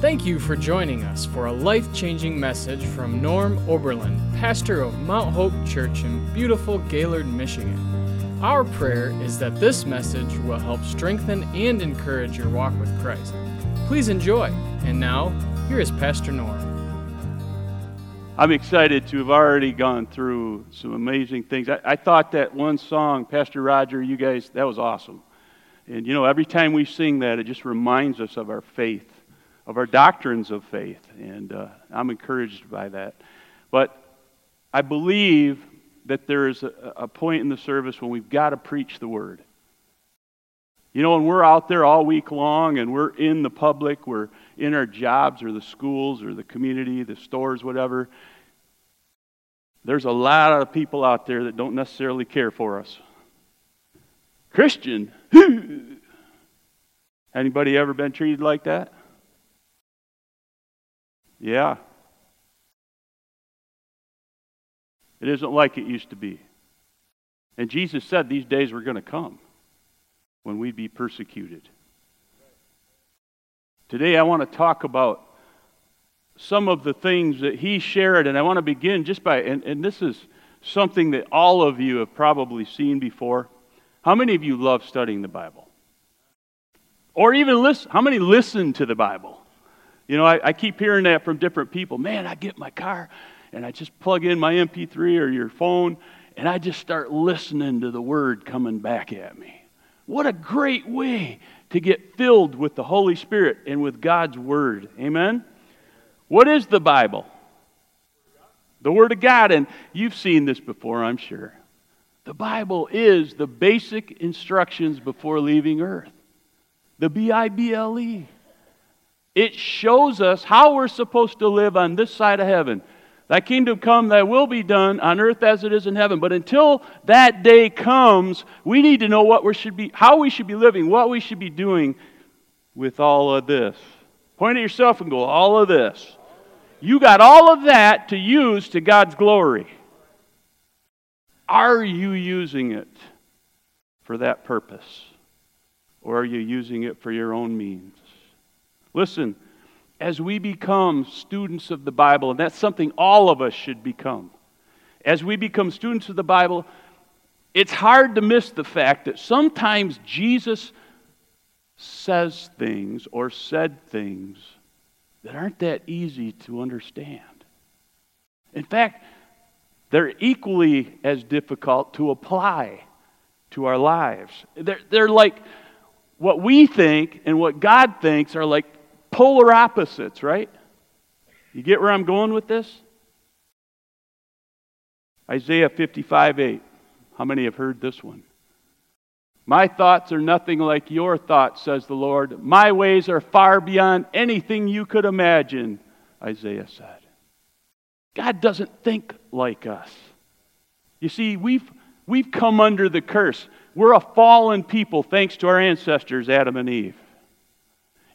Thank you for joining us for a life changing message from Norm Oberlin, pastor of Mount Hope Church in beautiful Gaylord, Michigan. Our prayer is that this message will help strengthen and encourage your walk with Christ. Please enjoy. And now, here is Pastor Norm. I'm excited to have already gone through some amazing things. I, I, thought that one song, Pastor Roger, you guys, that was awesome. And you know, every time we sing that, it just reminds us of our faith of our doctrines of faith, and uh, I'm encouraged by that. But I believe that there is a, a point in the service when we've got to preach the word. You know, when we're out there all week long and we're in the public, we're in our jobs or the schools or the community, the stores, whatever, there's a lot of people out there that don't necessarily care for us. Christian, anybody ever been treated like that? Yeah. It isn't like it used to be. And Jesus said these days were going to come when we'd be persecuted. Today I want to talk about some of the things that he shared, and I want to begin just by, and, and this is something that all of you have probably seen before. How many of you love studying the Bible? Or even listen, how many listen to the Bible? You know, I, I keep hearing that from different people. Man, I get my car and I just plug in my MP3 or your phone and I just start listening to the word coming back at me. What a great way to get filled with the Holy Spirit and with God's word. Amen? What is the Bible? The Word of God. And you've seen this before, I'm sure. The Bible is the basic instructions before leaving earth. The B I B L E. It shows us how we're supposed to live on this side of heaven. Thy kingdom come, thy will be done on earth as it is in heaven. But until that day comes, we need to know what we should be, how we should be living, what we should be doing with all of this. Point at yourself and go, all of this. You got all of that to use to God's glory. Are you using it for that purpose? Or are you using it for your own means? Listen, as we become students of the Bible, and that's something all of us should become, as we become students of the Bible, it's hard to miss the fact that sometimes Jesus says things or said things that aren't that easy to understand. In fact, they're equally as difficult to apply to our lives. They're, they're like what we think and what God thinks are like polar opposites, right? You get where I'm going with this? Isaiah 55 8. How many have heard this one? My thoughts are nothing like your thoughts, says the Lord. My ways are far beyond anything you could imagine, Isaiah said. God doesn't think like us. You see, we've, we've come under the curse. We're a fallen people thanks to our ancestors, Adam and Eve.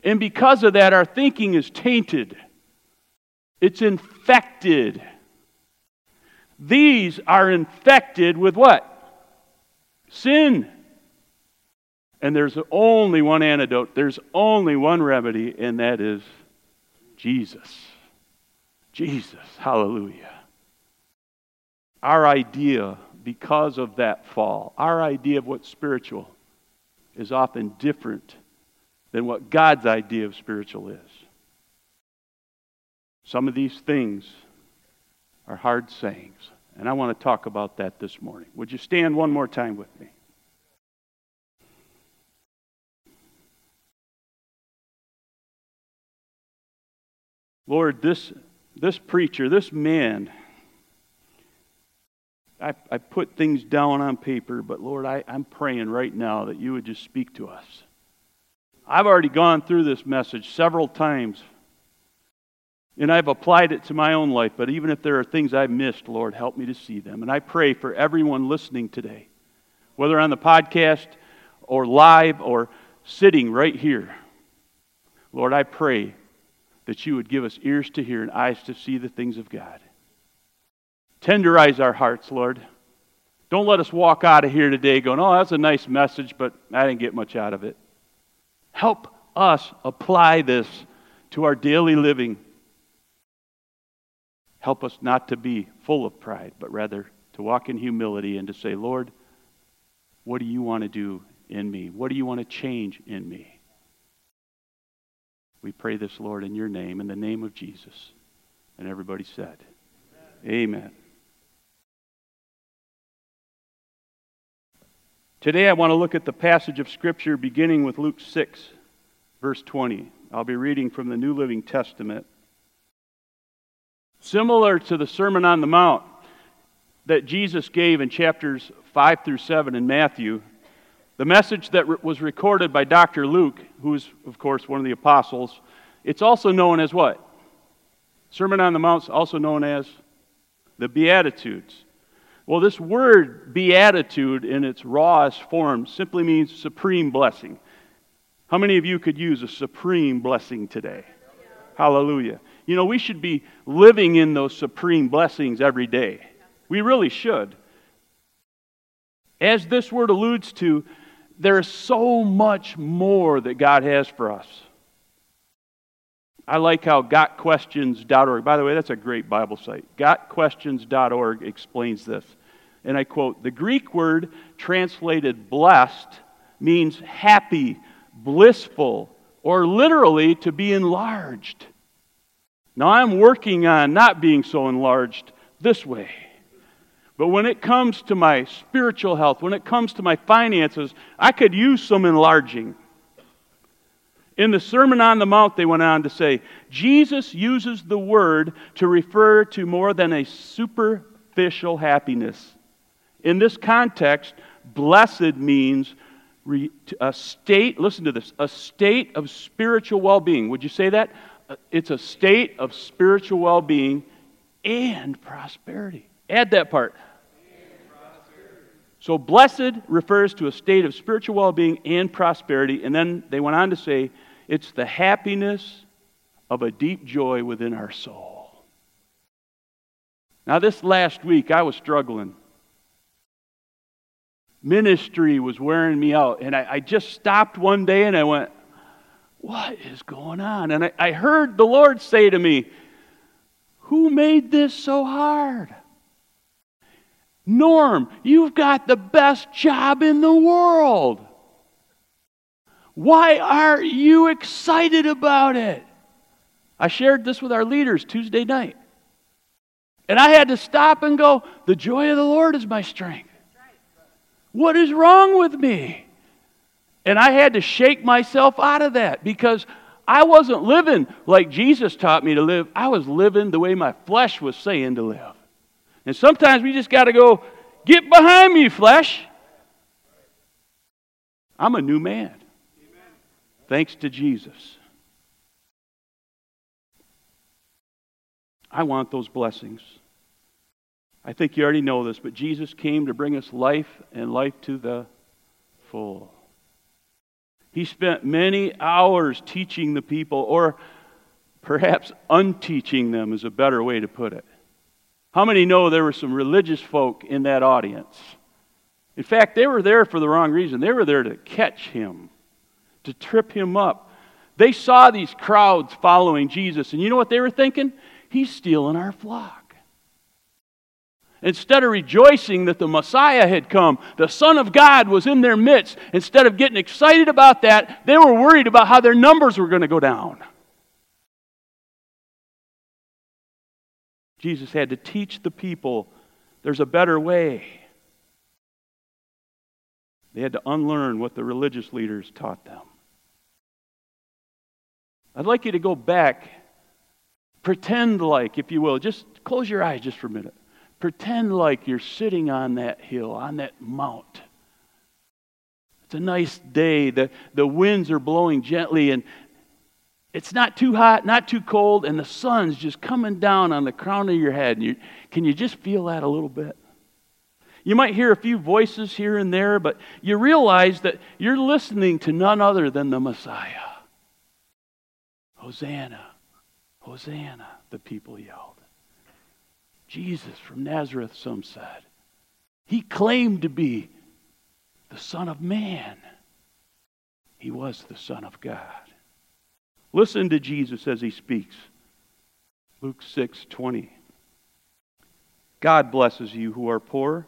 And because of that, our thinking is tainted, it's infected. These are infected with what? Sin. And there's only one antidote, there's only one remedy, and that is Jesus. Jesus. Hallelujah. Our idea, because of that fall, our idea of what's spiritual is often different than what God's idea of spiritual is. Some of these things are hard sayings, and I want to talk about that this morning. Would you stand one more time with me? Lord, this, this preacher, this man, I, I put things down on paper, but Lord, I, I'm praying right now that you would just speak to us. I've already gone through this message several times, and I've applied it to my own life. But even if there are things I've missed, Lord, help me to see them. And I pray for everyone listening today, whether on the podcast or live or sitting right here. Lord, I pray that you would give us ears to hear and eyes to see the things of God. Tenderize our hearts, Lord. Don't let us walk out of here today going, oh, that's a nice message, but I didn't get much out of it. Help us apply this to our daily living. Help us not to be full of pride, but rather to walk in humility and to say, Lord, what do you want to do in me? What do you want to change in me? We pray this, Lord, in your name, in the name of Jesus. And everybody said, Amen. Amen. Today I want to look at the passage of Scripture beginning with Luke 6, verse 20. I'll be reading from the New Living Testament. Similar to the Sermon on the Mount that Jesus gave in chapters 5 through 7 in Matthew, the message that was recorded by Dr. Luke, who is, of course, one of the apostles, it's also known as what? Sermon on the Mount is also known as the Beatitudes. Well, this word beatitude in its rawest form simply means supreme blessing. How many of you could use a supreme blessing today? Hallelujah. You know, we should be living in those supreme blessings every day. We really should. As this word alludes to, there's so much more that God has for us. I like how gotquestions.org, by the way, that's a great Bible site. Gotquestions.org explains this. And I quote The Greek word translated blessed means happy, blissful, or literally to be enlarged. Now, I'm working on not being so enlarged this way. But when it comes to my spiritual health, when it comes to my finances, I could use some enlarging. In the Sermon on the Mount, they went on to say Jesus uses the word to refer to more than a superficial happiness. In this context, blessed means a state, listen to this, a state of spiritual well being. Would you say that? Uh, it's a state of spiritual well being and prosperity. Add that part. So, blessed refers to a state of spiritual well being and prosperity. And then they went on to say, it's the happiness of a deep joy within our soul. Now, this last week, I was struggling. Ministry was wearing me out. And I, I just stopped one day and I went, What is going on? And I, I heard the Lord say to me, Who made this so hard? Norm, you've got the best job in the world. Why aren't you excited about it? I shared this with our leaders Tuesday night. And I had to stop and go, The joy of the Lord is my strength. What is wrong with me? And I had to shake myself out of that because I wasn't living like Jesus taught me to live. I was living the way my flesh was saying to live. And sometimes we just got to go, get behind me, flesh. I'm a new man. Thanks to Jesus. I want those blessings. I think you already know this, but Jesus came to bring us life and life to the full. He spent many hours teaching the people, or perhaps unteaching them is a better way to put it. How many know there were some religious folk in that audience? In fact, they were there for the wrong reason. They were there to catch him, to trip him up. They saw these crowds following Jesus, and you know what they were thinking? He's stealing our flock. Instead of rejoicing that the Messiah had come, the Son of God was in their midst, instead of getting excited about that, they were worried about how their numbers were going to go down. Jesus had to teach the people there's a better way. They had to unlearn what the religious leaders taught them. I'd like you to go back, pretend like, if you will, just close your eyes just for a minute. Pretend like you're sitting on that hill, on that mount. It's a nice day. The, the winds are blowing gently, and, it's not too hot, not too cold, and the sun's just coming down on the crown of your head. You, can you just feel that a little bit? You might hear a few voices here and there, but you realize that you're listening to none other than the Messiah. Hosanna, Hosanna, the people yelled. Jesus from Nazareth, some said. He claimed to be the Son of Man. He was the Son of God. Listen to Jesus as he speaks. Luke 6 20. God blesses you who are poor,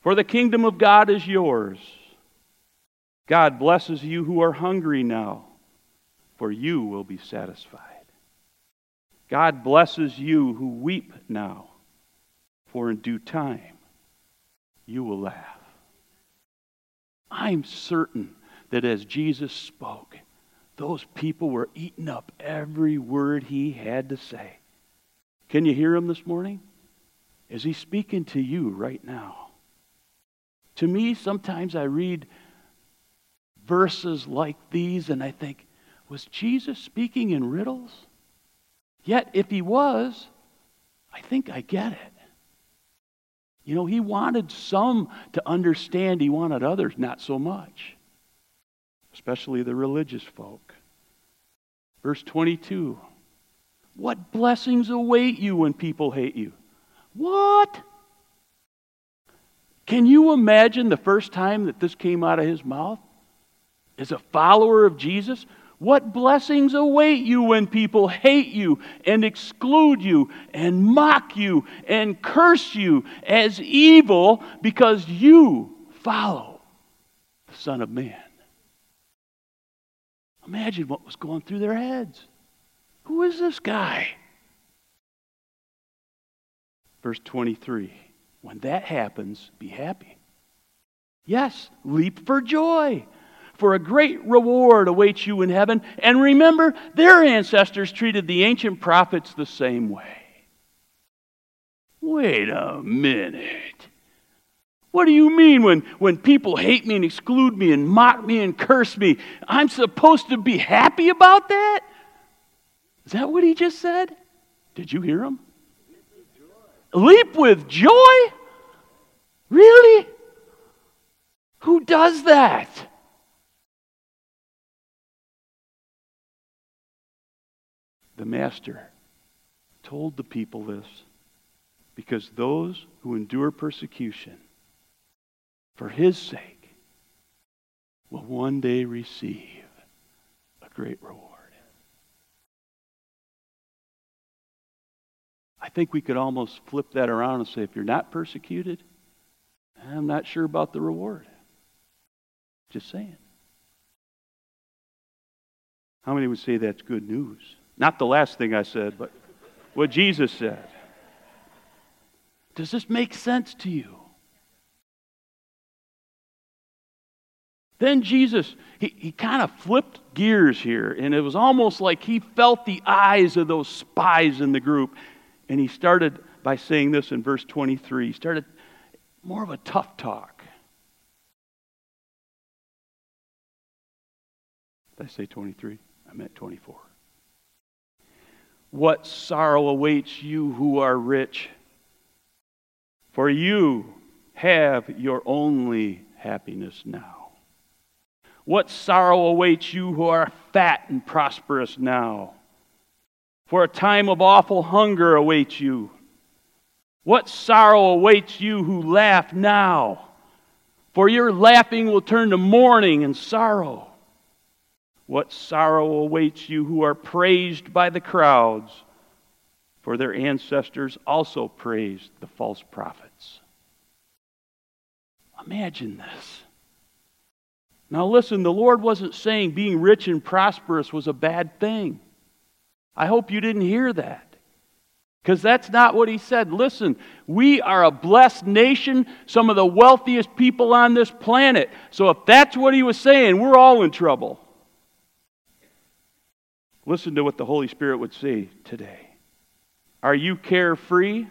for the kingdom of God is yours. God blesses you who are hungry now, for you will be satisfied. God blesses you who weep now, for in due time you will laugh. I'm certain that as Jesus spoke, those people were eating up every word he had to say. Can you hear him this morning? Is he speaking to you right now? To me, sometimes I read verses like these and I think, was Jesus speaking in riddles? Yet, if he was, I think I get it. You know, he wanted some to understand, he wanted others not so much, especially the religious folk. Verse 22 What blessings await you when people hate you? What? Can you imagine the first time that this came out of his mouth? As a follower of Jesus, what blessings await you when people hate you and exclude you and mock you and curse you as evil because you follow the Son of Man? Imagine what was going through their heads. Who is this guy? Verse 23 When that happens, be happy. Yes, leap for joy for a great reward awaits you in heaven. And remember, their ancestors treated the ancient prophets the same way. Wait a minute. What do you mean when, when people hate me and exclude me and mock me and curse me? I'm supposed to be happy about that? Is that what he just said? Did you hear him? Leap with joy? Really? Who does that? The master told the people this because those who endure persecution for his sake will one day receive a great reward. I think we could almost flip that around and say if you're not persecuted, I'm not sure about the reward. Just saying. How many would say that's good news? Not the last thing I said, but what Jesus said. Does this make sense to you? Then Jesus, he, he kind of flipped gears here, and it was almost like he felt the eyes of those spies in the group. And he started by saying this in verse 23. He started more of a tough talk. Did I say 23? I meant 24 what sorrow awaits you who are rich. For you have your only happiness now. What sorrow awaits you who are fat and prosperous now. For a time of awful hunger awaits you. What sorrow awaits you who laugh now. For your laughing will turn to mourning and sorrow. What sorrow awaits you who are praised by the crowds, for their ancestors also praised the false prophets. Imagine this. Now, listen, the Lord wasn't saying being rich and prosperous was a bad thing. I hope you didn't hear that. Because that's not what he said. Listen, we are a blessed nation, some of the wealthiest people on this planet. So if that's what he was saying, we're all in trouble. Listen to what the Holy Spirit would say today. Are you carefree,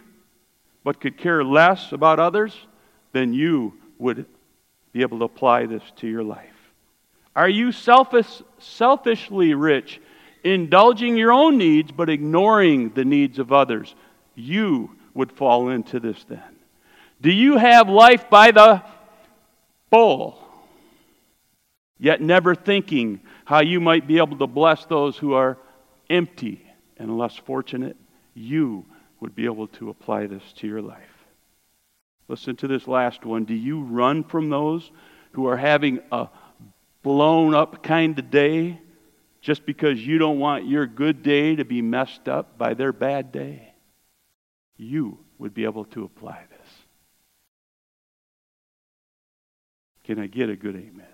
but could care less about others? Then you would be able to apply this to your life. Are you selfish, selfishly rich, indulging your own needs but ignoring the needs of others? You would fall into this then. Do you have life by the bowl, yet never thinking how you might be able to bless those who are empty and less fortunate, you would be able to apply this to your life. Listen to this last one. Do you run from those who are having a blown up kind of day just because you don't want your good day to be messed up by their bad day, you would be able to apply this. Can I get a good amen?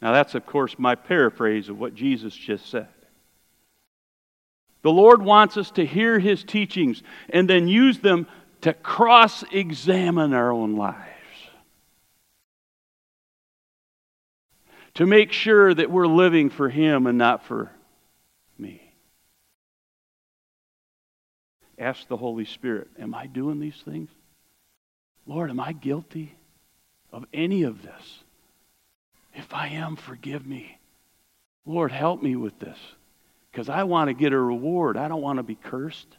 Now, that's, of course, my paraphrase of what Jesus just said. The Lord wants us to hear His teachings and then use them to cross examine our own lives. To make sure that we're living for Him and not for me. Ask the Holy Spirit Am I doing these things? Lord, am I guilty of any of this? If I am, forgive me. Lord, help me with this because I want to get a reward. I don't want to be cursed.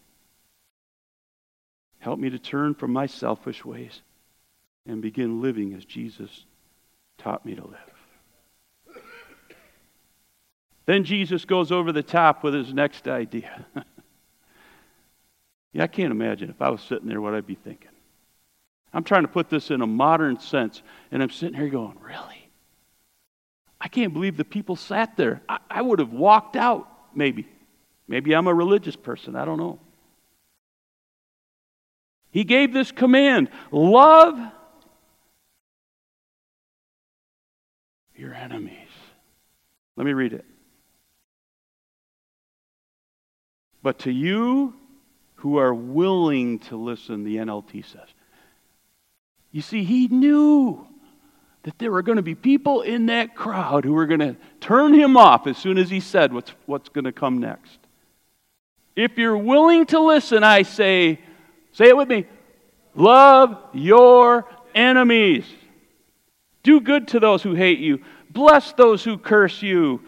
Help me to turn from my selfish ways and begin living as Jesus taught me to live. Then Jesus goes over the top with his next idea. yeah, I can't imagine if I was sitting there what I'd be thinking. I'm trying to put this in a modern sense, and I'm sitting here going, Really? I can't believe the people sat there. I, I would have walked out, maybe. Maybe I'm a religious person. I don't know. He gave this command love your enemies. Let me read it. But to you who are willing to listen, the NLT says. You see, he knew that there were going to be people in that crowd who were going to turn him off as soon as he said what's, what's going to come next. If you're willing to listen, I say, say it with me love your enemies. Do good to those who hate you, bless those who curse you,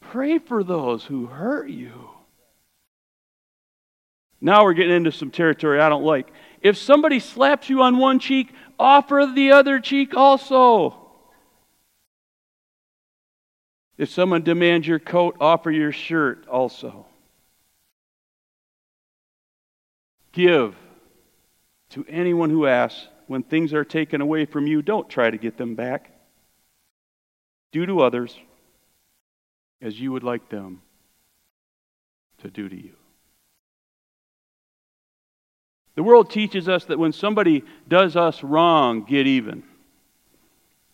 pray for those who hurt you. Now we're getting into some territory I don't like. If somebody slaps you on one cheek, offer the other cheek also. If someone demands your coat, offer your shirt also. Give to anyone who asks. When things are taken away from you, don't try to get them back. Do to others as you would like them to do to you. The world teaches us that when somebody does us wrong, get even.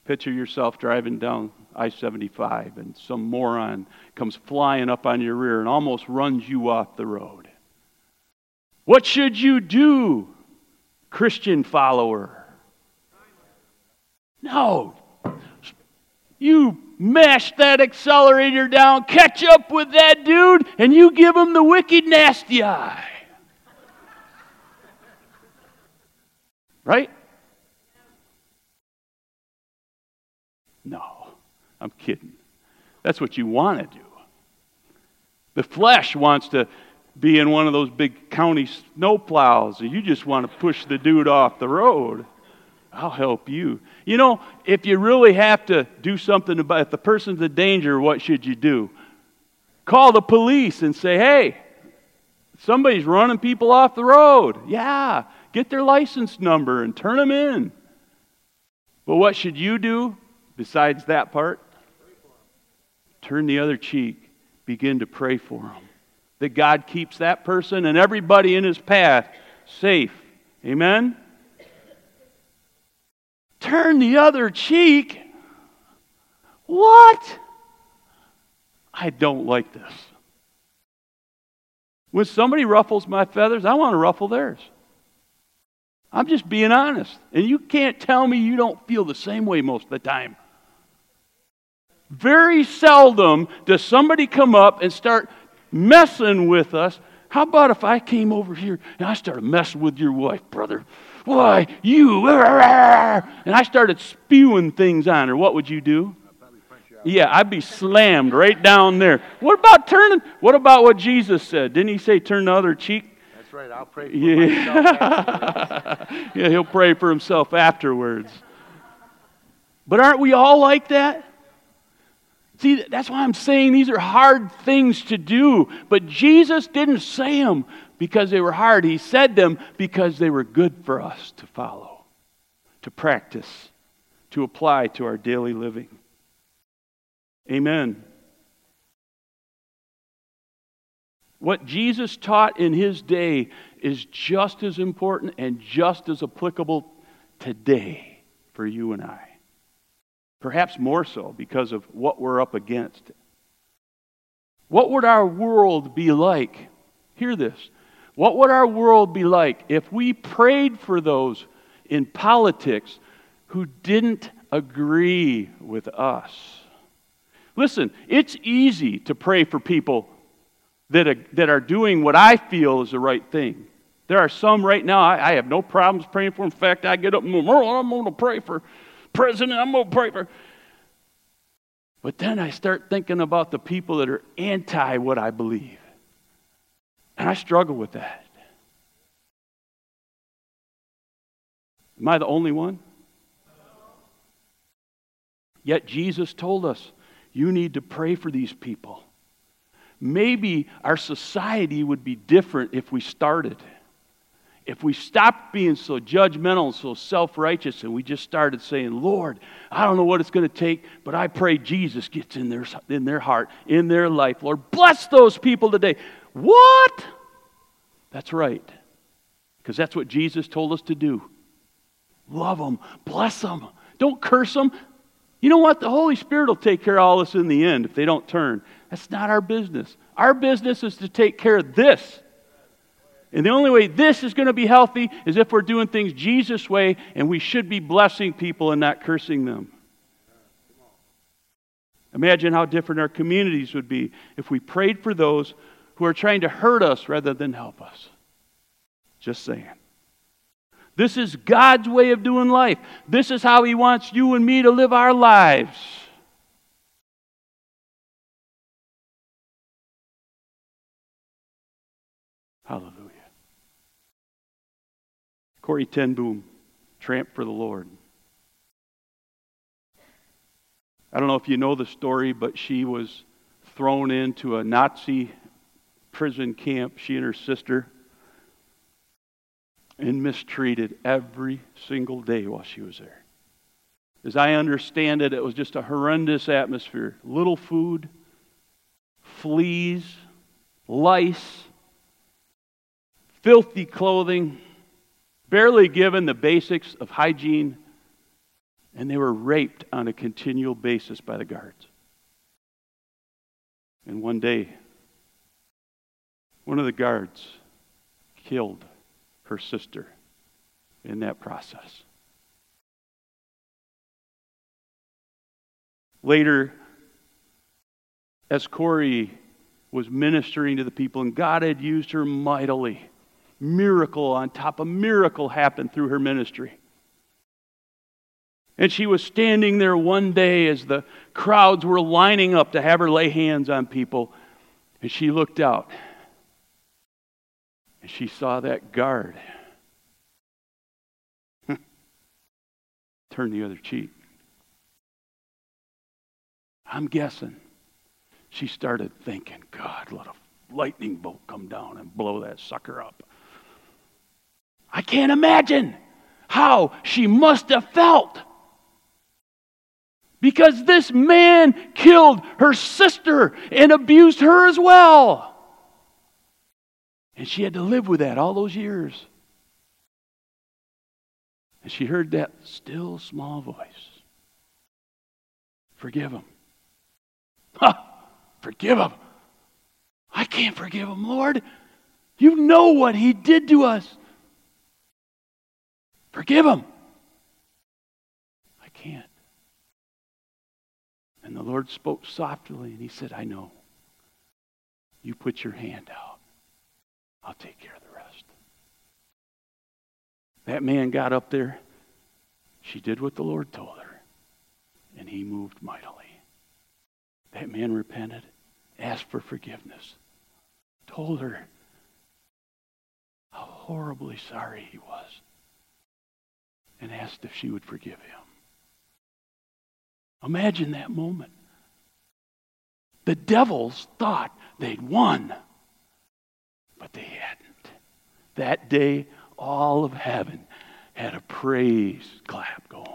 Picture yourself driving down I 75 and some moron comes flying up on your rear and almost runs you off the road. What should you do, Christian follower? No. You mash that accelerator down, catch up with that dude, and you give him the wicked nasty eye. Right? No, I'm kidding. That's what you want to do. The flesh wants to be in one of those big county snowplows, and you just want to push the dude off the road. I'll help you. You know, if you really have to do something about if the person's in danger, what should you do? Call the police and say, hey, somebody's running people off the road. Yeah, Get their license number and turn them in. But what should you do besides that part? Turn the other cheek. Begin to pray for them. That God keeps that person and everybody in his path safe. Amen? Turn the other cheek? What? I don't like this. When somebody ruffles my feathers, I want to ruffle theirs. I'm just being honest. And you can't tell me you don't feel the same way most of the time. Very seldom does somebody come up and start messing with us. How about if I came over here and I started messing with your wife, brother? Why, you, and I started spewing things on her. What would you do? Yeah, I'd be slammed right down there. What about turning? What about what Jesus said? Didn't he say turn the other cheek? That's right. I'll pray for yeah. yeah, he'll pray for himself afterwards. But aren't we all like that? See, that's why I'm saying these are hard things to do. But Jesus didn't say them because they were hard. He said them because they were good for us to follow, to practice, to apply to our daily living. Amen. What Jesus taught in his day is just as important and just as applicable today for you and I. Perhaps more so because of what we're up against. What would our world be like? Hear this. What would our world be like if we prayed for those in politics who didn't agree with us? Listen, it's easy to pray for people that are, that are doing what I feel is the right thing. There are some right now I, I have no problems praying for. In fact, I get up and oh, I'm going to pray for president. I'm going to pray for. But then I start thinking about the people that are anti what I believe. And I struggle with that. Am I the only one? Yet Jesus told us, you need to pray for these people. Maybe our society would be different if we started. If we stopped being so judgmental and so self righteous and we just started saying, Lord, I don't know what it's going to take, but I pray Jesus gets in their, in their heart, in their life. Lord, bless those people today. What? That's right. Because that's what Jesus told us to do. Love them, bless them. Don't curse them. You know what? The Holy Spirit will take care of all this in the end if they don't turn. That's not our business. Our business is to take care of this. And the only way this is going to be healthy is if we're doing things Jesus' way, and we should be blessing people and not cursing them. Imagine how different our communities would be if we prayed for those who are trying to hurt us rather than help us. Just saying. This is God's way of doing life. This is how He wants you and me to live our lives. Hallelujah. Corrie ten Boom, Tramp for the Lord. I don't know if you know the story, but she was thrown into a Nazi prison camp, she and her sister, and mistreated every single day while she was there. As I understand it, it was just a horrendous atmosphere. Little food, fleas, lice, filthy clothing, barely given the basics of hygiene, and they were raped on a continual basis by the guards. And one day, one of the guards killed her sister in that process. Later, as Corrie was ministering to the people, and God had used her mightily. Miracle on top of miracle happened through her ministry. And she was standing there one day as the crowds were lining up to have her lay hands on people. And she looked out. And she saw that guard hmm. turn the other cheek. I'm guessing she started thinking, God, let a lightning bolt come down and blow that sucker up. I can't imagine how she must have felt. Because this man killed her sister and abused her as well. And she had to live with that all those years. And she heard that still small voice Forgive him. Ha! Forgive him. I can't forgive him, Lord. You know what he did to us. Forgive him. I can't. And the Lord spoke softly and he said, I know. You put your hand out. I'll take care of the rest. That man got up there. She did what the Lord told her. And he moved mightily. That man repented, asked for forgiveness, told her how horribly sorry he was and asked if she would forgive him. Imagine that moment. The devils thought they'd won, but they hadn't. That day, all of heaven had a praise clap going.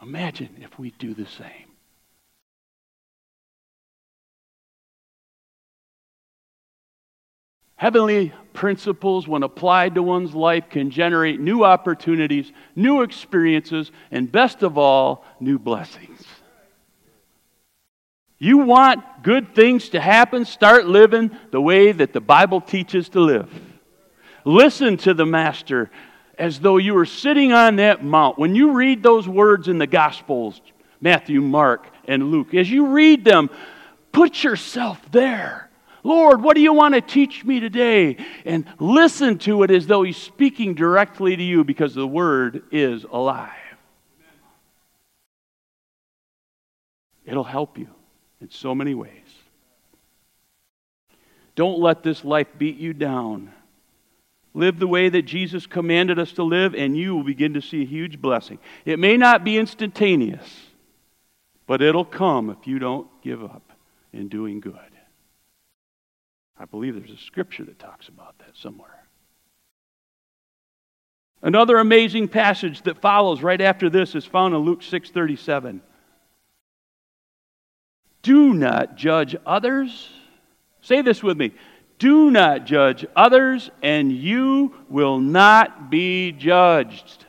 Imagine if we do the same. Heavenly principles, when applied to one's life, can generate new opportunities, new experiences, and best of all, new blessings. You want good things to happen? Start living the way that the Bible teaches to live. Listen to the Master as though you were sitting on that mount. When you read those words in the Gospels, Matthew, Mark, and Luke, as you read them, put yourself there. Lord, what do you want to teach me today? And listen to it as though He's speaking directly to you because the Word is alive. It'll help you in so many ways. Don't let this life beat you down. Live the way that Jesus commanded us to live, and you will begin to see a huge blessing. It may not be instantaneous, but it'll come if you don't give up in doing good. I believe there's a scripture that talks about that somewhere. Another amazing passage that follows right after this is found in Luke 6:37. Do not judge others. Say this with me. Do not judge others, and you will not be judged.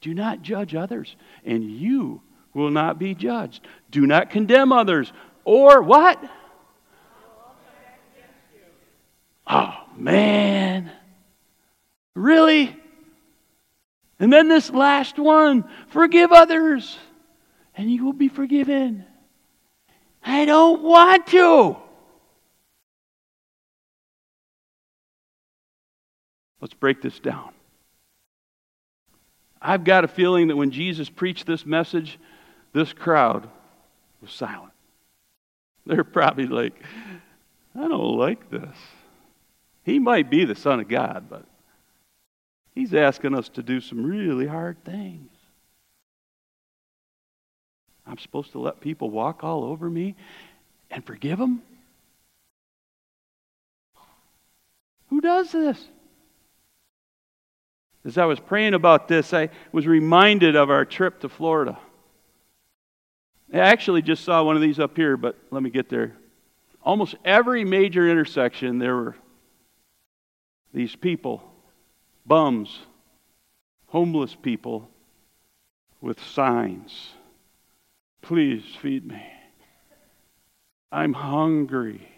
Do not judge others, and you will not be judged. Do not condemn others, or what? Oh, man. Really? And then this last one forgive others, and you will be forgiven. I don't want to. Let's break this down. I've got a feeling that when Jesus preached this message, this crowd was silent. They're probably like, I don't like this. He might be the Son of God, but He's asking us to do some really hard things. I'm supposed to let people walk all over me and forgive them? Who does this? As I was praying about this, I was reminded of our trip to Florida. I actually just saw one of these up here, but let me get there. Almost every major intersection, there were these people, bums, homeless people, with signs. Please feed me. I'm hungry.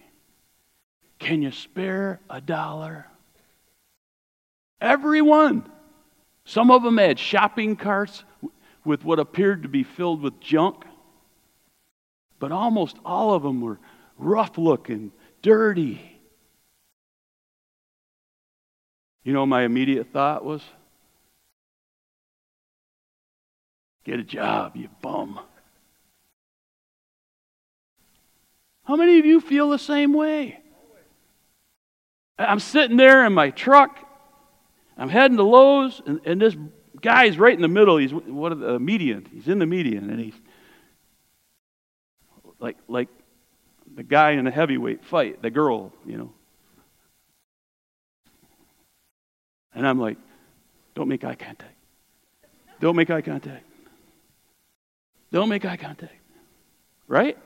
Can you spare a dollar? Everyone. Some of them had shopping carts with what appeared to be filled with junk, but almost all of them were rough looking, dirty. You know, my immediate thought was get a job, you bum. How many of you feel the same way? I'm sitting there in my truck. I'm heading to Lowe's, and, and this guy's right in the middle. He's what the median. He's in the median, and he's like like the guy in a heavyweight fight, the girl, you know. And I'm like, don't make eye contact. Don't make eye contact. Don't make eye contact. Right?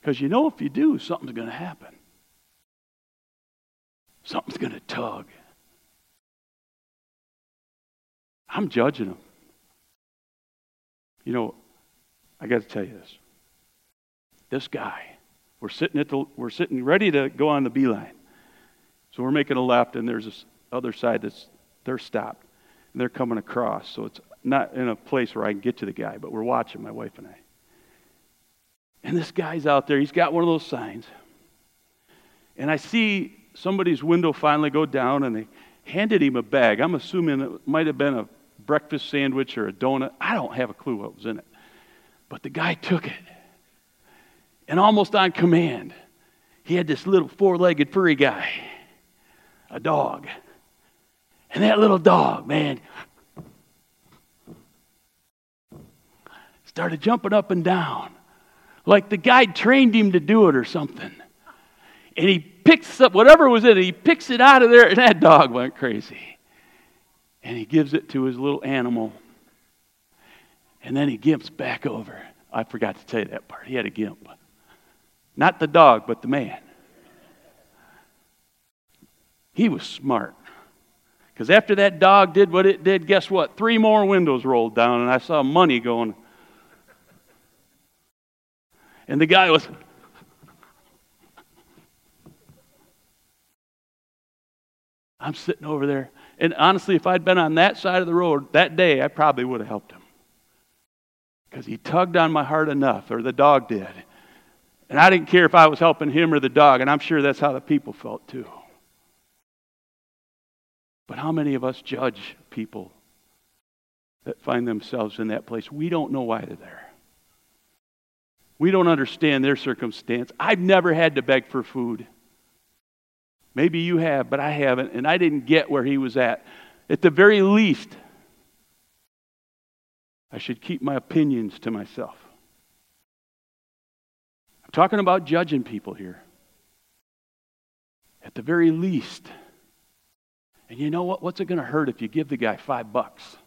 Because you know if you do, something's going to happen. Something's going to tug. I'm judging them. You know, I got to tell you this. This guy, we're sitting at the, we're sitting ready to go on the beeline. So we're making a left, and there's this other side that's they're stopped, and they're coming across. So it's not in a place where I can get to the guy, but we're watching my wife and I. And this guy's out there. He's got one of those signs. And I see somebody's window finally go down and they handed him a bag. I'm assuming it might have been a breakfast sandwich or a donut. I don't have a clue what was in it. But the guy took it. And almost on command, he had this little four legged furry guy, a dog. And that little dog, man, started jumping up and down like the guy trained him to do it or something. And he picks up whatever was in it, he picks it out of there, and that dog went crazy. And he gives it to his little animal. And then he gimps back over. I forgot to tell you that part. He had a gimp. Not the dog, but the man. He was smart. Because after that dog did what it did, guess what? Three more windows rolled down, and I saw money going. And the guy was. I'm sitting over there. And honestly, if I'd been on that side of the road that day, I probably would have helped him. Because he tugged on my heart enough, or the dog did. And I didn't care if I was helping him or the dog, and I'm sure that's how the people felt too. But how many of us judge people that find themselves in that place? We don't know why they're there. We don't understand their circumstance. I've never had to beg for food. Maybe you have, but I haven't, and I didn't get where he was at. At the very least, I should keep my opinions to myself. I'm talking about judging people here. At the very least. And you know what? What's it going to hurt if you give the guy five bucks?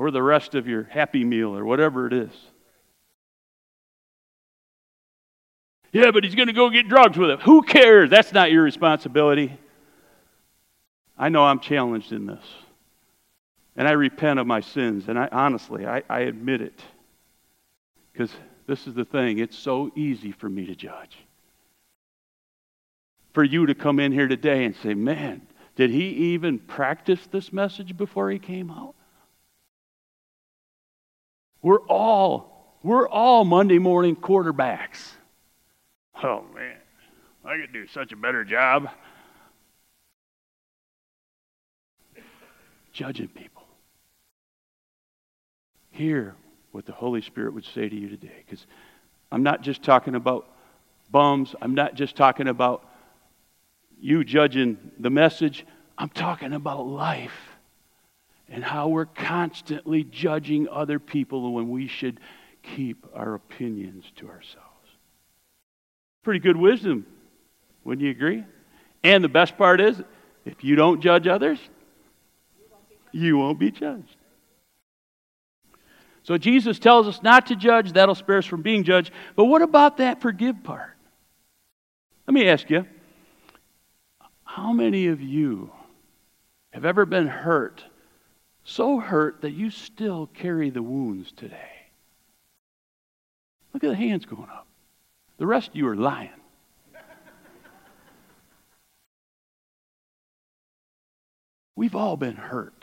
Or the rest of your happy meal or whatever it is. Yeah, but he's going to go get drugs with it. Who cares? That's not your responsibility. I know I'm challenged in this. And I repent of my sins. And I honestly, I, I admit it. Because this is the thing it's so easy for me to judge. For you to come in here today and say, man, did he even practice this message before he came out? We're all, we're all Monday morning quarterbacks. Oh, man, I could do such a better job. Judging people. Hear what the Holy Spirit would say to you today. Because I'm not just talking about bums, I'm not just talking about you judging the message, I'm talking about life and how we're constantly judging other people when we should keep our opinions to ourselves. Pretty good wisdom. Wouldn't you agree? And the best part is, if you don't judge others, you won't be judged. So Jesus tells us not to judge, that'll spare us from being judged. But what about that forgive part? Let me ask you how many of you have ever been hurt, so hurt that you still carry the wounds today? Look at the hands going up. The rest of you are lying. We've all been hurt.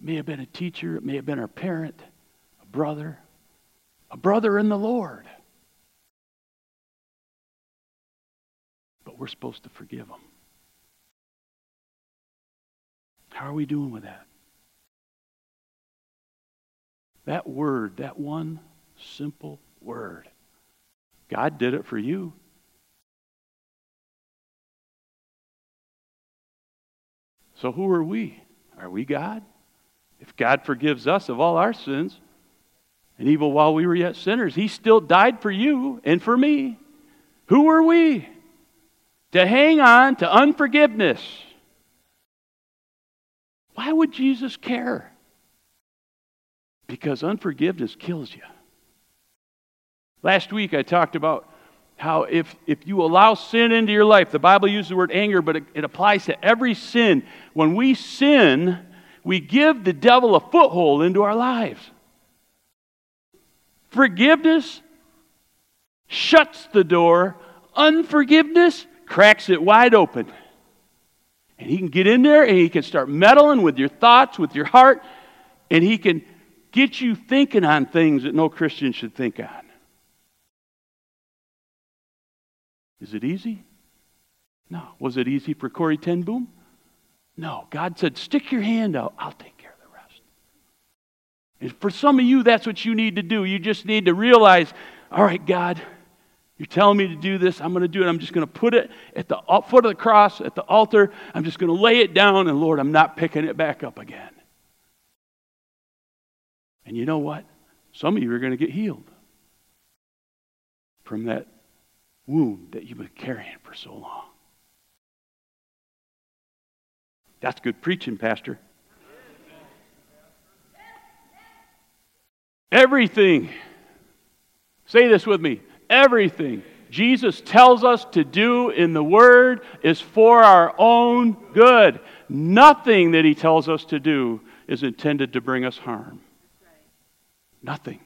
It may have been a teacher, it may have been our parent, a brother, a brother in the Lord. But we're supposed to forgive them. How are we doing with that? That word, that one simple word, God did it for you. So who are we? Are we God? If God forgives us of all our sins, and evil while we were yet sinners, He still died for you and for me. Who are we? To hang on to unforgiveness. Why would Jesus care? Because unforgiveness kills you. Last week I talked about how if, if you allow sin into your life, the Bible uses the word anger, but it, it applies to every sin. When we sin, we give the devil a foothold into our lives. Forgiveness shuts the door, unforgiveness cracks it wide open. And he can get in there and he can start meddling with your thoughts, with your heart, and he can get you thinking on things that no Christian should think on. Is it easy? No. Was it easy for Corrie ten Boom? No. God said, stick your hand out. I'll take care of the rest. And for some of you, that's what you need to do. You just need to realize, all right, God, you're telling me to do this. I'm going to do it. I'm just going to put it at the foot of the cross, at the altar. I'm just going to lay it down, and Lord, I'm not picking it back up again. And you know what? Some of you are going to get healed from that wound that you've been carrying for so long. That's good preaching, Pastor. Everything, say this with me everything Jesus tells us to do in the Word is for our own good. Nothing that He tells us to do is intended to bring us harm. Nothing.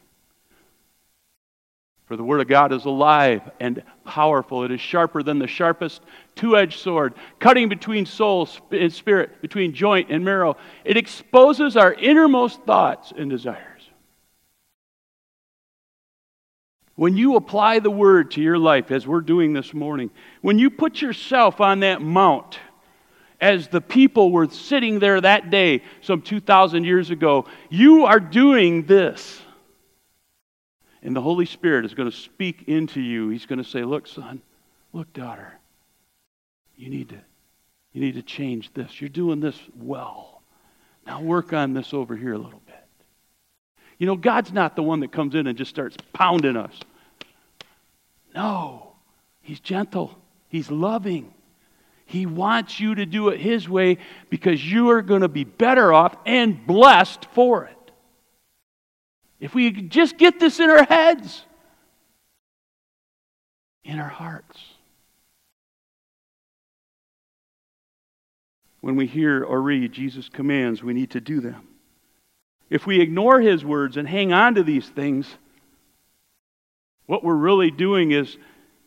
For the Word of God is alive and powerful. It is sharper than the sharpest two edged sword, cutting between soul and spirit, between joint and marrow. It exposes our innermost thoughts and desires. When you apply the Word to your life, as we're doing this morning, when you put yourself on that mount, as the people were sitting there that day, some 2,000 years ago, you are doing this. And the Holy Spirit is going to speak into you. He's going to say, Look, son, look, daughter, you need to, you need to change this. You're doing this well. Now work on this over here a little bit. You know, God's not the one that comes in and just starts pounding us. No, He's gentle, He's loving. He wants you to do it His way because you are going to be better off and blessed for it. If we just get this in our heads, in our hearts. When we hear or read Jesus' commands, we need to do them. If we ignore his words and hang on to these things, what we're really doing is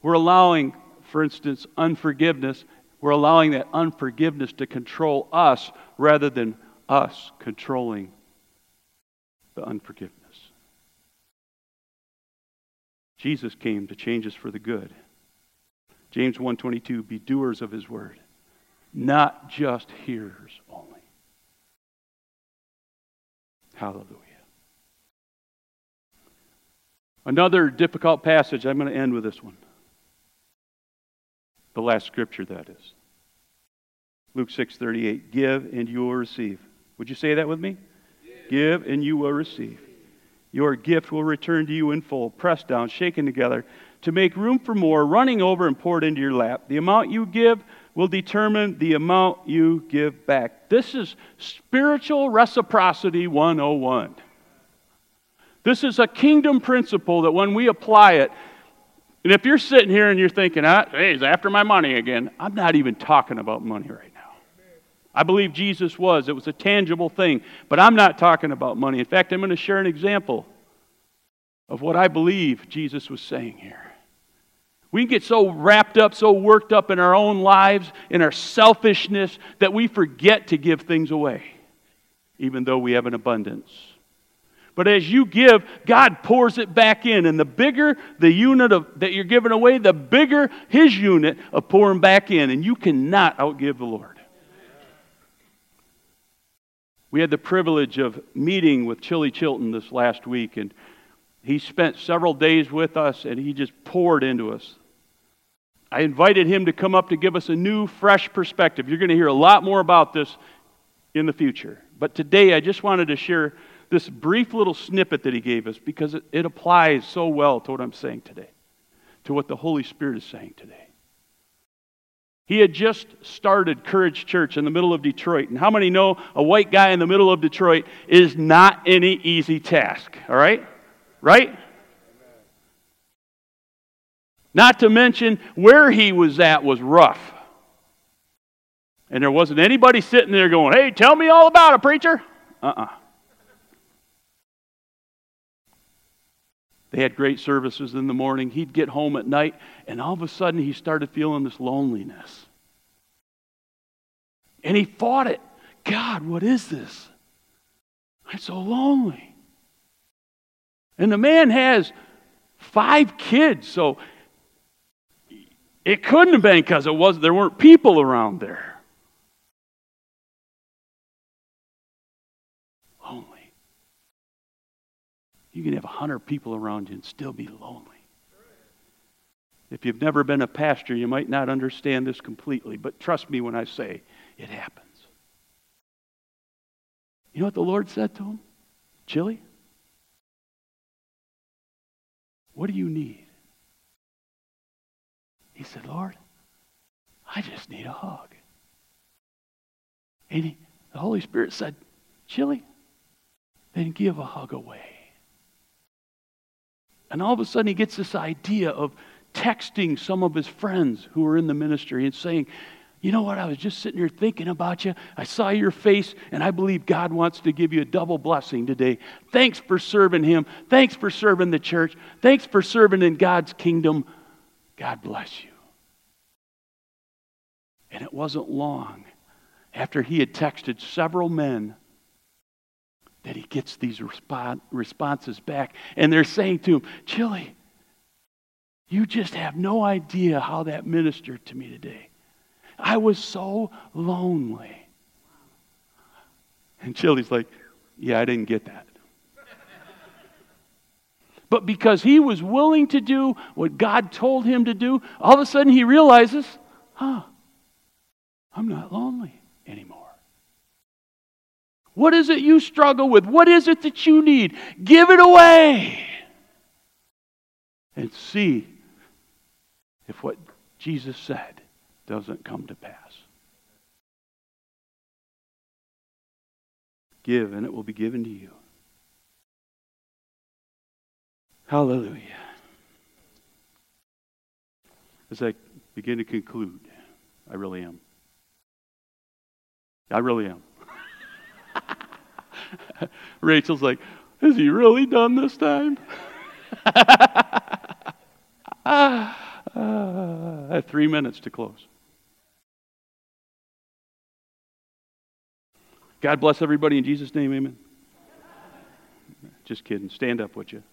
we're allowing, for instance, unforgiveness. We're allowing that unforgiveness to control us rather than us controlling the unforgiveness. Jesus came to change us for the good. James 1:22 be doers of his word, not just hearers Hallelujah. Another difficult passage, I'm going to end with this one. The last scripture that is. Luke 6:38 give and you will receive. Would you say that with me? Give, give and you will receive. Your gift will return to you in full, pressed down, shaken together, to make room for more, running over and poured into your lap. The amount you give will determine the amount you give back. This is spiritual reciprocity 101. This is a kingdom principle that when we apply it, and if you're sitting here and you're thinking, ah, hey, he's after my money again, I'm not even talking about money right now. I believe Jesus was. It was a tangible thing. But I'm not talking about money. In fact, I'm going to share an example of what I believe Jesus was saying here. We get so wrapped up, so worked up in our own lives, in our selfishness, that we forget to give things away, even though we have an abundance. But as you give, God pours it back in. And the bigger the unit of, that you're giving away, the bigger His unit of pouring back in. And you cannot outgive the Lord. We had the privilege of meeting with Chili Chilton this last week, and he spent several days with us and he just poured into us. I invited him to come up to give us a new, fresh perspective. You're going to hear a lot more about this in the future. But today, I just wanted to share this brief little snippet that he gave us because it, it applies so well to what I'm saying today, to what the Holy Spirit is saying today. He had just started Courage Church in the middle of Detroit. And how many know a white guy in the middle of Detroit is not any easy task? All right? Right? Not to mention where he was at was rough. And there wasn't anybody sitting there going, hey, tell me all about it, preacher. Uh uh-uh. uh They had great services in the morning. He'd get home at night, and all of a sudden he started feeling this loneliness. And he fought it. God, what is this? I'm so lonely. And the man has five kids, so it couldn't have been because it was there weren't people around there. Lonely. You can have a 100 people around you and still be lonely. If you've never been a pastor, you might not understand this completely, but trust me when I say it happens. You know what the Lord said to him? Chili, what do you need? He said, Lord, I just need a hug. And he, the Holy Spirit said, Chili, then give a hug away. And all of a sudden, he gets this idea of texting some of his friends who are in the ministry and saying, You know what? I was just sitting here thinking about you. I saw your face, and I believe God wants to give you a double blessing today. Thanks for serving Him. Thanks for serving the church. Thanks for serving in God's kingdom. God bless you. And it wasn't long after he had texted several men that he gets these resp- responses back. And they're saying to him, Chili, you just have no idea how that ministered to me today. I was so lonely. And Chili's like, Yeah, I didn't get that. but because he was willing to do what God told him to do, all of a sudden he realizes, huh, I'm not lonely anymore. What is it you struggle with? What is it that you need? Give it away. And see if what Jesus said doesn't come to pass. Give, and it will be given to you. Hallelujah. As I begin to conclude, I really am. I really am. Rachel's like, Has he really done this time? I have uh, three minutes to close. God bless everybody in Jesus' name, amen. Just kidding. Stand up, would you?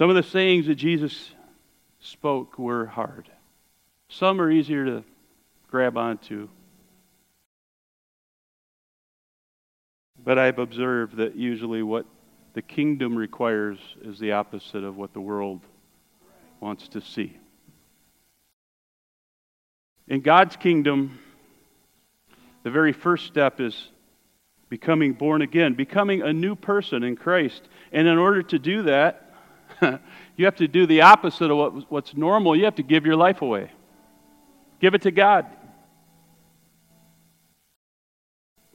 Some of the sayings that Jesus spoke were hard. Some are easier to grab onto. But I've observed that usually what the kingdom requires is the opposite of what the world wants to see. In God's kingdom, the very first step is becoming born again, becoming a new person in Christ. And in order to do that, you have to do the opposite of what, what's normal. You have to give your life away, give it to God.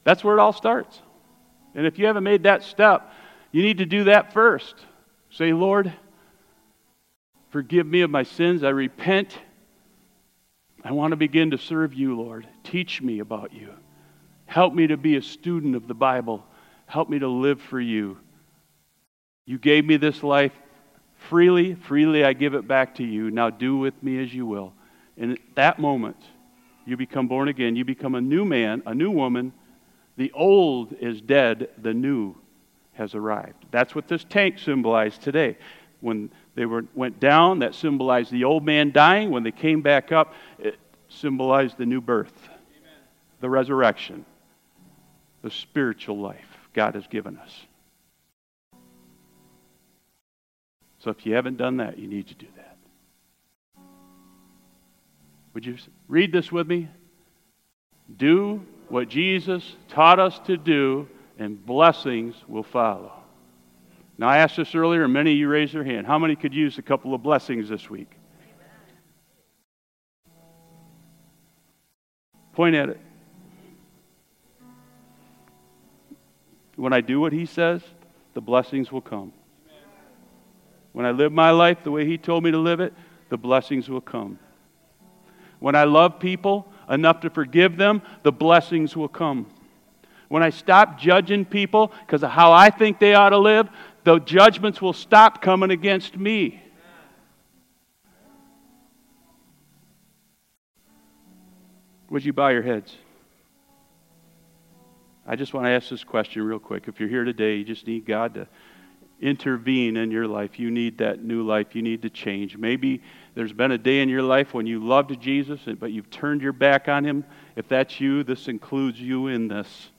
That's where it all starts. And if you haven't made that step, you need to do that first. Say, Lord, forgive me of my sins. I repent. I want to begin to serve you, Lord. Teach me about you. Help me to be a student of the Bible. Help me to live for you. You gave me this life freely. Freely I give it back to you. Now do with me as you will. And at that moment, you become born again. You become a new man, a new woman. The old is dead, the new has arrived. That's what this tank symbolized today. When they were, went down, that symbolized the old man dying. When they came back up, it symbolized the new birth, Amen. the resurrection, the spiritual life God has given us. So if you haven't done that, you need to do that. Would you read this with me? Do what Jesus taught us to do, and blessings will follow. Now, I asked this earlier, and many of you raised your hand. How many could use a couple of blessings this week? Point at it. When I do what He says, the blessings will come. When I live my life the way He told me to live it, the blessings will come. When I love people enough to forgive them, the blessings will come. When I stop judging people because of how I think they ought to live, the judgments will stop coming against me. Would you bow your heads? I just want to ask this question real quick. If you're here today, you just need God to intervene in your life. You need that new life. You need to change. Maybe there's been a day in your life when you loved Jesus, but you've turned your back on Him. If that's you, this includes you in this.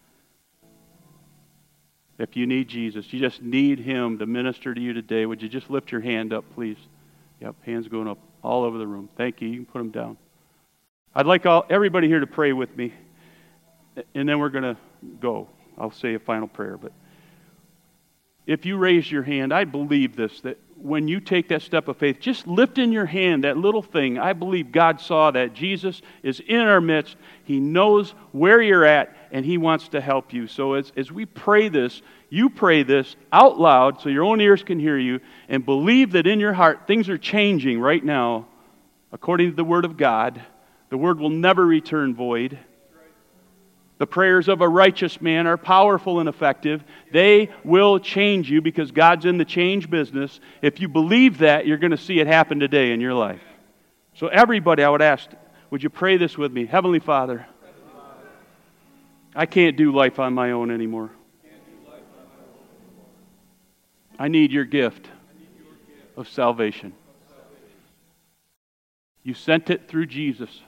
If you need Jesus, you just need Him to minister to you today, would you just lift your hand up, please? Yep, hands going up all over the room. Thank you. You can put them down. I'd like all, everybody here to pray with me, and then we're going to go. I'll say a final prayer, but if you raise your hand, I believe this that when you take that step of faith, just lift in your hand that little thing. I believe God saw that. Jesus is in our midst. He knows where you're at, and He wants to help you. So as, as we pray this, you pray this out loud so your own ears can hear you, and believe that in your heart things are changing right now according to the Word of God. The Word will never return void. The prayers of a righteous man are powerful and effective. They will change you because God's in the change business. If you believe that, you're going to see it happen today in your life. So, everybody, I would ask, would you pray this with me? Heavenly Father, I can't do life on my own anymore. I need your gift of salvation. You sent it through Jesus,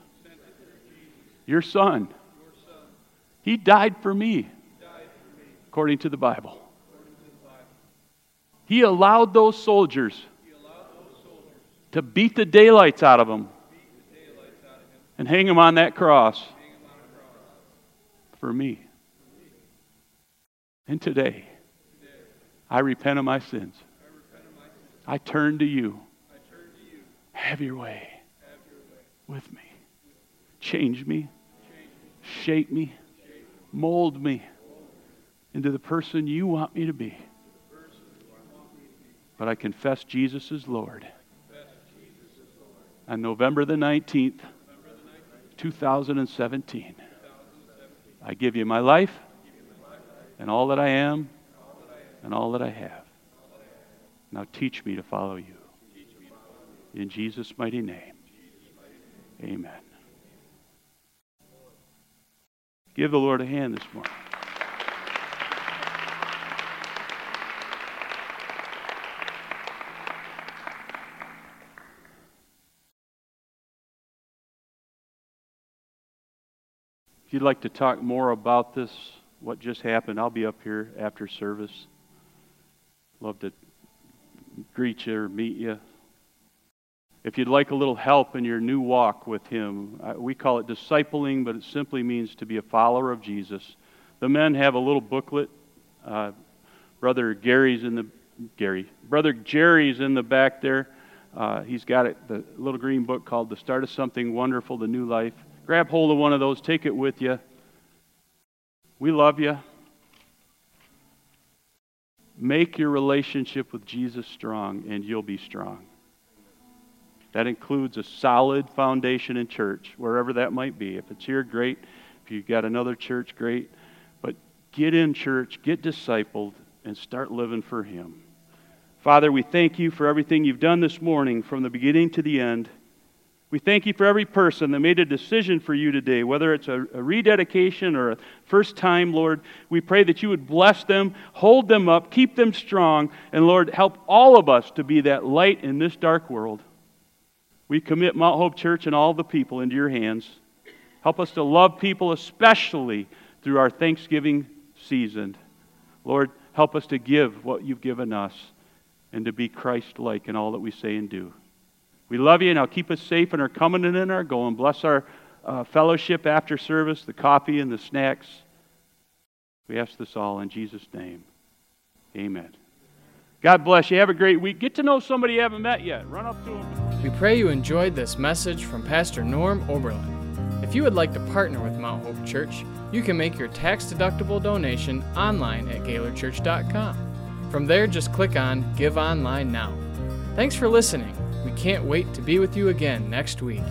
your Son. He died for me, according to the Bible. He allowed those soldiers to beat the daylights out of him and hang him on that cross for me. And today, I repent of my sins. I turn to you. Have your way with me. Change me. Shape me mold me into the person you want me to be. But I confess Jesus is Lord. On November the 19th, 2017, I give you my life and all that I am and all that I have. Now teach me to follow you. In Jesus' mighty name, amen. Give the Lord a hand this morning. If you'd like to talk more about this, what just happened, I'll be up here after service. Love to greet you or meet you. If you'd like a little help in your new walk with Him, we call it discipling, but it simply means to be a follower of Jesus. The men have a little booklet. Uh, Brother Gary's in the Gary. Brother Jerry's in the back there. Uh, he's got it, the little green book called "The Start of Something Wonderful: The New Life." Grab hold of one of those. Take it with you. We love you. Make your relationship with Jesus strong, and you'll be strong. That includes a solid foundation in church, wherever that might be. If it's here, great. If you've got another church, great. But get in church, get discipled, and start living for Him. Father, we thank you for everything you've done this morning from the beginning to the end. We thank you for every person that made a decision for you today, whether it's a, a, rededication or a first time, Lord. We pray that you would bless them, hold them up, keep them strong, and Lord, help all of us to be that light in this dark world. We commit Mount Hope Church and all the people into your hands. Help us to love people, especially through our Thanksgiving season. Lord, help us to give what you've given us and to be Christ like in all that we say and do. We love you. And now keep us safe in our coming and in our going. Bless our uh, fellowship after service, the coffee and the snacks. We ask this all in Jesus' name. Amen. God bless you. Have a great week. Get to know somebody you haven't met yet. Run up to them. We pray you enjoyed this message from Pastor Norm Oberlin. If you would like to partner with Mount Hope Church, you can make your tax deductible donation online at GaylordChurch.com. From there, just click on Give Online Now. Thanks for listening. We can't wait to be with you again next week.